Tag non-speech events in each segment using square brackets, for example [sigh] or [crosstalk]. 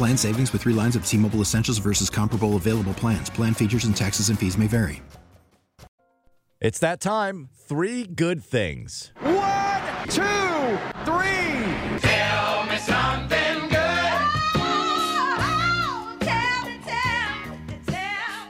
Plan savings with three lines of T Mobile Essentials versus comparable available plans. Plan features and taxes and fees may vary. It's that time. Three good things. One, two, three. Tell me something good.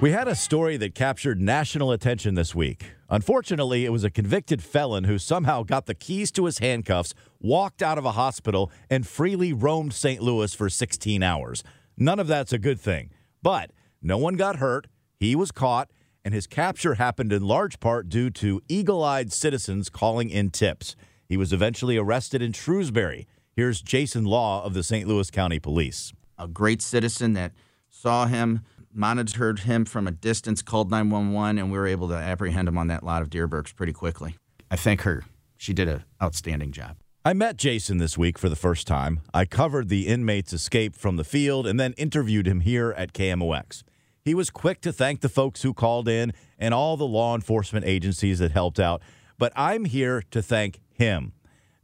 We had a story that captured national attention this week. Unfortunately, it was a convicted felon who somehow got the keys to his handcuffs, walked out of a hospital, and freely roamed St. Louis for 16 hours. None of that's a good thing. But no one got hurt. He was caught, and his capture happened in large part due to eagle eyed citizens calling in tips. He was eventually arrested in Shrewsbury. Here's Jason Law of the St. Louis County Police. A great citizen that saw him, monitored him from a distance, called 911, and we were able to apprehend him on that lot of Dierbergs pretty quickly. I thank her. She did an outstanding job. I met Jason this week for the first time. I covered the inmate's escape from the field and then interviewed him here at KMOX. He was quick to thank the folks who called in and all the law enforcement agencies that helped out, but I'm here to thank him.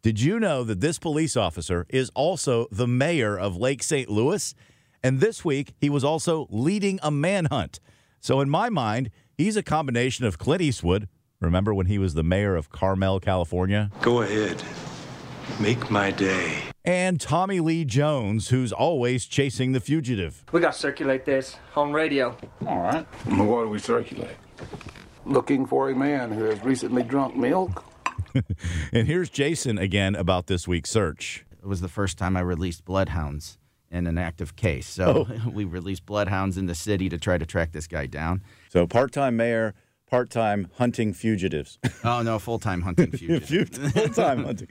Did you know that this police officer is also the mayor of Lake St. Louis? And this week, he was also leading a manhunt. So, in my mind, he's a combination of Clint Eastwood. Remember when he was the mayor of Carmel, California? Go ahead. Make my day. And Tommy Lee Jones, who's always chasing the fugitive. We got to circulate this on radio. All right. Well, what do we circulate? Looking for a man who has recently drunk milk. [laughs] and here's Jason again about this week's search. It was the first time I released bloodhounds in an active case. So Oh. [laughs] we released bloodhounds in the city to try to track this guy down. So, part time mayor, part time hunting fugitives. [laughs] Oh, no, full time hunting [laughs] fugitives. Full time hunting.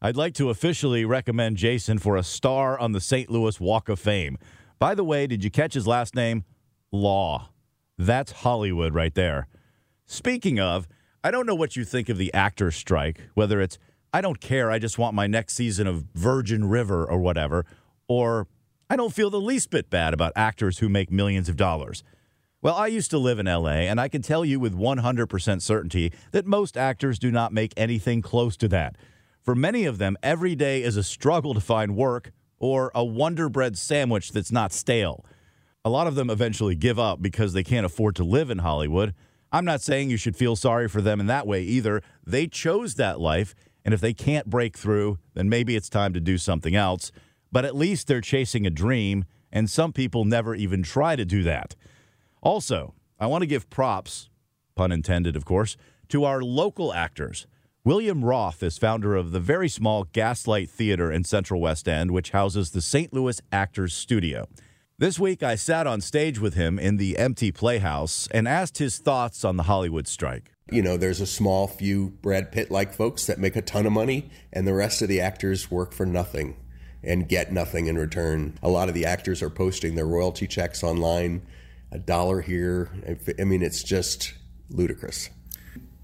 I'd like to officially recommend Jason for a star on the St. Louis Walk of Fame. By the way, did you catch his last name? Law. That's Hollywood right there. Speaking of, I don't know what you think of the actors' strike, whether it's I don't care, I just want my next season of Virgin River or whatever, or I don't feel the least bit bad about actors who make millions of dollars. Well, I used to live in LA, and I can tell you with 100% certainty that most actors do not make anything close to that. For many of them, every day is a struggle to find work or a Wonder Bread sandwich that's not stale. A lot of them eventually give up because they can't afford to live in Hollywood. I'm not saying you should feel sorry for them in that way either. They chose that life, and if they can't break through, then maybe it's time to do something else. But at least they're chasing a dream, and some people never even try to do that. Also, I want to give props, pun intended, of course, to our local actors. William Roth is founder of the very small Gaslight Theater in Central West End, which houses the St. Louis Actors Studio. This week, I sat on stage with him in the empty Playhouse and asked his thoughts on the Hollywood strike. You know, there's a small few Brad Pitt like folks that make a ton of money, and the rest of the actors work for nothing and get nothing in return. A lot of the actors are posting their royalty checks online, a dollar here. I mean, it's just ludicrous.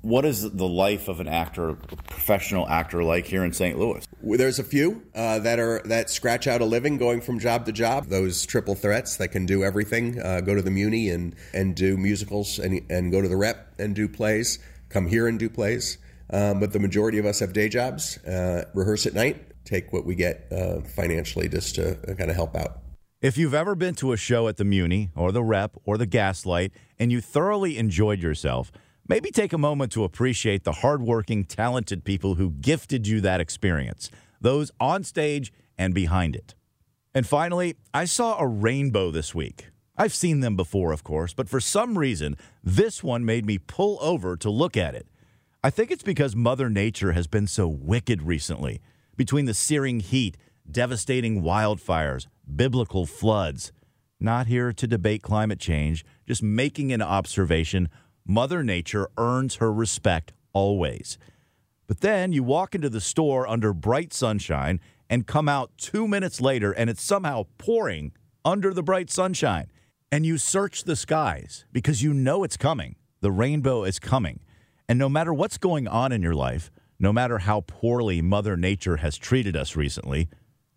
What is the life of an actor, professional actor, like here in St. Louis? There's a few uh, that are that scratch out a living going from job to job. Those triple threats that can do everything, uh, go to the Muni and and do musicals, and and go to the Rep and do plays. Come here and do plays. Um, but the majority of us have day jobs, uh, rehearse at night, take what we get uh, financially just to kind of help out. If you've ever been to a show at the Muni or the Rep or the Gaslight and you thoroughly enjoyed yourself, maybe take a moment to appreciate the hardworking, talented people who gifted you that experience, those on stage and behind it. And finally, I saw a rainbow this week. I've seen them before, of course, but for some reason, this one made me pull over to look at it. I think it's because Mother Nature has been so wicked recently. Between the searing heat, devastating wildfires, biblical floods. Not here to debate climate change, just making an observation. Mother Nature earns her respect always. But then you walk into the store under bright sunshine and come out two minutes later and it's somehow pouring under the bright sunshine. And you search the skies because you know it's coming. The rainbow is coming. And no matter what's going on in your life, no matter how poorly Mother Nature has treated us recently,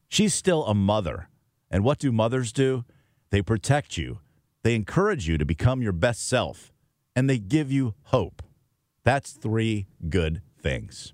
she's still a mother. And what do mothers do? They protect you, they encourage you to become your best self, and they give you hope. That's three good things.